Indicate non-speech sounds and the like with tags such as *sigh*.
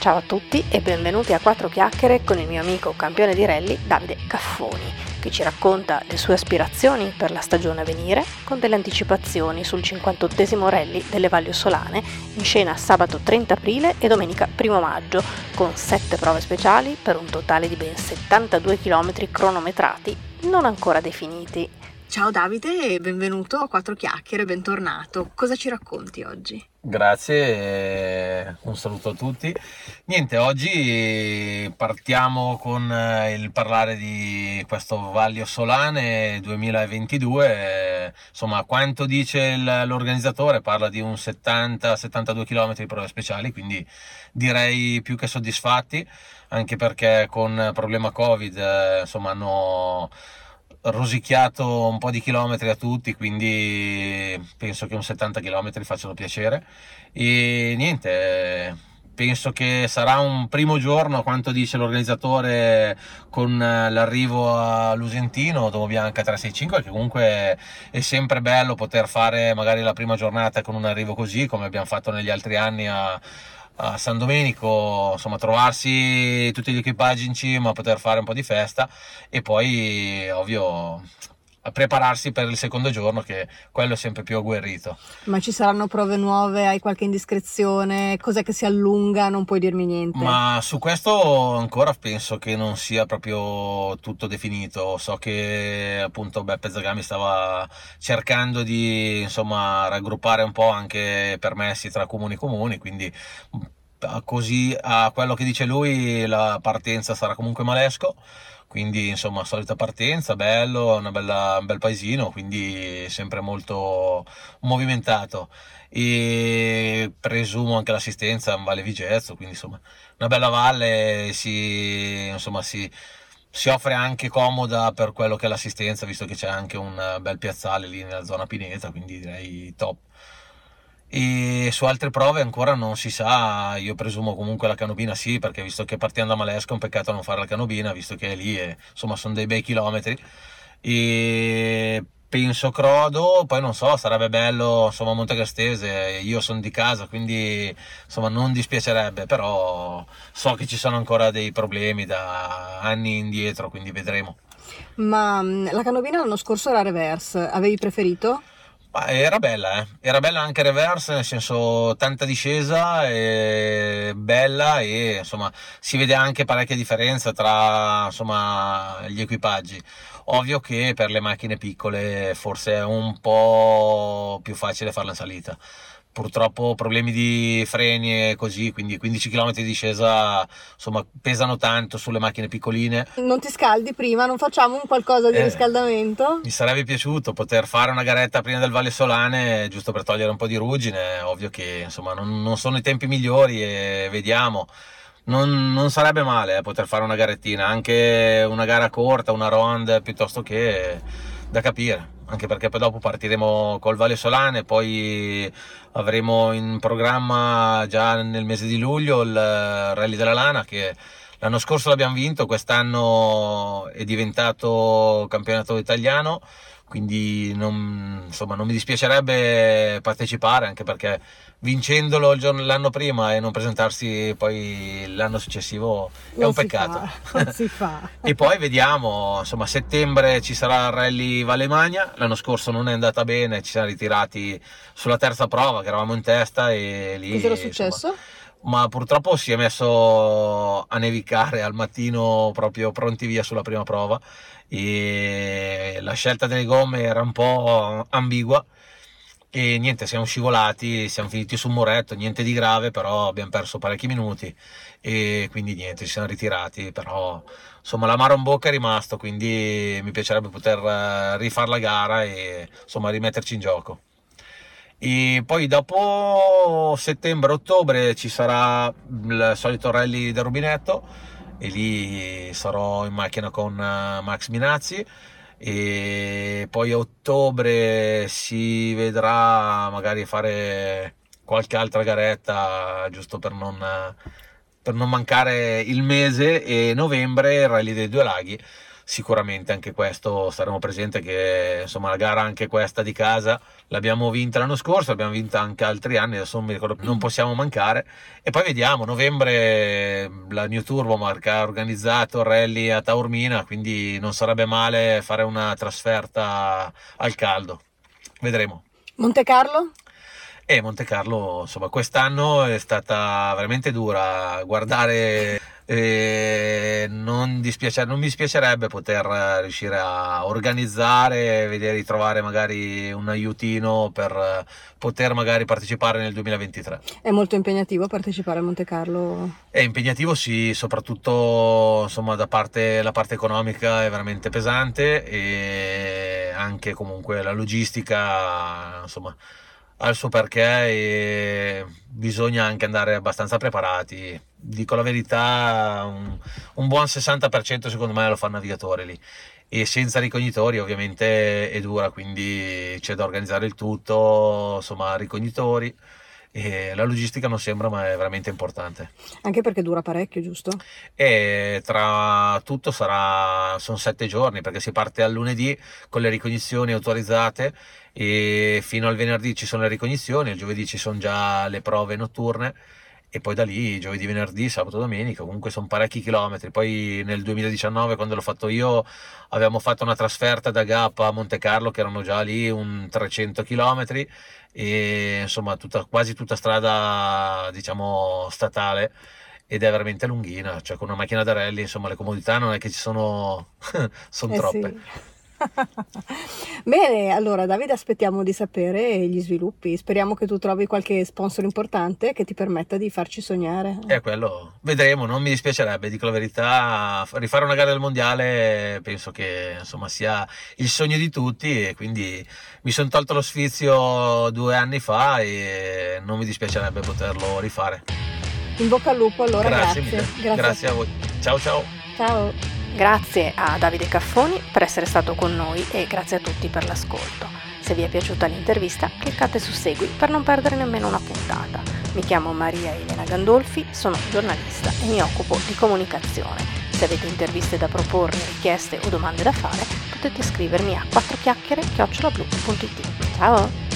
Ciao a tutti e benvenuti a Quattro Chiacchiere con il mio amico campione di rally Davide Caffoni, che ci racconta le sue aspirazioni per la stagione a venire con delle anticipazioni sul 58 rally delle Valli Ossolane in scena sabato 30 aprile e domenica 1 maggio, con 7 prove speciali per un totale di ben 72 km cronometrati non ancora definiti. Ciao Davide e benvenuto a Quattro Chiacchiere, bentornato. Cosa ci racconti oggi? Grazie, un saluto a tutti. Niente, oggi partiamo con eh, il parlare di questo Vaglio Solane 2022. Insomma, quanto dice l'organizzatore? Parla di un 70-72 km di prove speciali, quindi direi più che soddisfatti, anche perché con problema Covid, eh, insomma, hanno rosicchiato un po' di chilometri a tutti, quindi penso che un 70 km facciano piacere. E niente, penso che sarà un primo giorno, quanto dice l'organizzatore, con l'arrivo a Lusentino, Domo Bianca 365, che comunque è sempre bello poter fare magari la prima giornata con un arrivo così, come abbiamo fatto negli altri anni a a San Domenico, insomma, trovarsi tutti gli equipaggi in cima, poter fare un po' di festa e poi, ovvio, prepararsi per il secondo giorno, che quello è sempre più agguerrito. Ma ci saranno prove nuove? Hai qualche indiscrezione? Cos'è che si allunga? Non puoi dirmi niente. Ma su questo ancora penso che non sia proprio tutto definito. So che appunto Beppe Zagami stava cercando di insomma raggruppare un po' anche permessi tra comuni comuni, quindi così a quello che dice lui la partenza sarà comunque Malesco quindi insomma solita partenza, bello, una bella, un bel paesino, quindi sempre molto movimentato. E presumo anche l'assistenza in Valle Vigezzo, quindi insomma una bella valle, si, insomma, si, si offre anche comoda per quello che è l'assistenza, visto che c'è anche un bel piazzale lì nella zona Pineta, quindi direi top e su altre prove ancora non si sa, io presumo comunque la canobina sì, perché visto che partiamo da Malesca è un peccato non fare la canobina, visto che è lì e insomma sono dei bei chilometri. E penso Crodo, poi non so, sarebbe bello insomma Monte Castese, io sono di casa quindi insomma non dispiacerebbe, però so che ci sono ancora dei problemi da anni indietro, quindi vedremo. Ma mm, la canobina l'anno scorso era reverse, avevi preferito? Era bella, eh. era bella anche reverse, nel senso tanta discesa, e bella e insomma si vede anche parecchia differenza tra insomma, gli equipaggi. Ovvio che per le macchine piccole forse è un po' più facile farla in salita purtroppo problemi di freni e così, quindi 15 km di discesa insomma pesano tanto sulle macchine piccoline. Non ti scaldi prima? Non facciamo un qualcosa di eh, riscaldamento? Mi sarebbe piaciuto poter fare una garetta prima del Valle Solane giusto per togliere un po' di ruggine, ovvio che insomma non, non sono i tempi migliori e vediamo. Non, non, sarebbe male eh, poter fare una garettina, anche una gara corta, una ronde piuttosto che da capire anche perché poi dopo partiremo col Valle Solane, poi avremo in programma già nel mese di luglio il Rally della Lana che l'anno scorso l'abbiamo vinto, quest'anno è diventato campionato italiano, quindi non, insomma, non mi dispiacerebbe partecipare anche perché vincendolo giorno, l'anno prima e non presentarsi poi l'anno successivo non è un peccato. Fa, non si *laughs* fa. e poi vediamo, insomma, a settembre ci sarà il rally Valemagna, l'anno scorso non è andata bene, ci siamo ritirati sulla terza prova che eravamo in testa e lì... Cos'era successo? Insomma, ma purtroppo si è messo a nevicare al mattino proprio pronti via sulla prima prova. E la scelta delle gomme era un po' ambigua. E niente, siamo scivolati, siamo finiti su un muretto, niente di grave, però abbiamo perso parecchi minuti. E quindi niente, ci siamo ritirati, però insomma l'amaro in bocca è rimasto, quindi mi piacerebbe poter eh, rifare la gara e insomma rimetterci in gioco. E poi dopo settembre-ottobre ci sarà il solito rally del rubinetto e lì sarò in macchina con eh, Max Minazzi. E poi a ottobre si vedrà magari fare qualche altra garetta giusto per non, per non mancare il mese e novembre il rally dei due laghi sicuramente anche questo staremo presente che insomma la gara anche questa di casa l'abbiamo vinta l'anno scorso, l'abbiamo vinta anche altri anni, adesso non mi ricordo, non possiamo mancare e poi vediamo, novembre la New Turbo marca ha organizzato il rally a Taormina, quindi non sarebbe male fare una trasferta al caldo. Vedremo. Monte Carlo? E Monte Carlo, insomma, quest'anno è stata veramente dura guardare e non, dispiace, non, mi dispiacerebbe poter riuscire a organizzare, vedere trovare magari un aiutino per poter magari partecipare nel 2023. È molto impegnativo partecipare a Monte Carlo? È impegnativo sì, soprattutto insomma da parte, la parte economica è veramente pesante e anche comunque la logistica insomma ha il suo perché e bisogna anche andare abbastanza preparati. Dico la verità, un, un buon 60% secondo me lo fa il navigatore lì e senza ricognitori ovviamente è dura, quindi c'è da organizzare il tutto, insomma ricognitori e la logistica non sembra ma è veramente importante. Anche perché dura parecchio, giusto? E tra tutto sarà, sono sette giorni perché si parte al lunedì con le ricognizioni autorizzate e fino al venerdì ci sono le ricognizioni, il giovedì ci sono già le prove notturne e poi da lì giovedì, venerdì, sabato, domenica, comunque sono parecchi chilometri. Poi nel 2019 quando l'ho fatto io avevamo fatto una trasferta da Gap a Monte Carlo che erano già lì un 300 chilometri e insomma tutta, quasi tutta strada diciamo statale ed è veramente lunghina, cioè con una macchina da rally insomma le comodità non è che ci sono, *laughs* sono eh troppe. Sì. *laughs* Bene, allora Davide aspettiamo di sapere gli sviluppi. Speriamo che tu trovi qualche sponsor importante che ti permetta di farci sognare. È quello, vedremo, non mi dispiacerebbe, dico la verità, rifare una gara del mondiale penso che insomma sia il sogno di tutti e quindi mi sono tolto lo sfizio due anni fa e non mi dispiacerebbe poterlo rifare. In bocca al lupo allora, grazie. Grazie, grazie. grazie a voi. Ciao ciao. Ciao. Grazie a Davide Caffoni per essere stato con noi e grazie a tutti per l'ascolto. Se vi è piaciuta l'intervista, cliccate su Segui per non perdere nemmeno una puntata. Mi chiamo Maria Elena Gandolfi, sono giornalista e mi occupo di comunicazione. Se avete interviste da proporre, richieste o domande da fare, potete scrivermi a 4chiacchiere chiocciolablu.it. Ciao!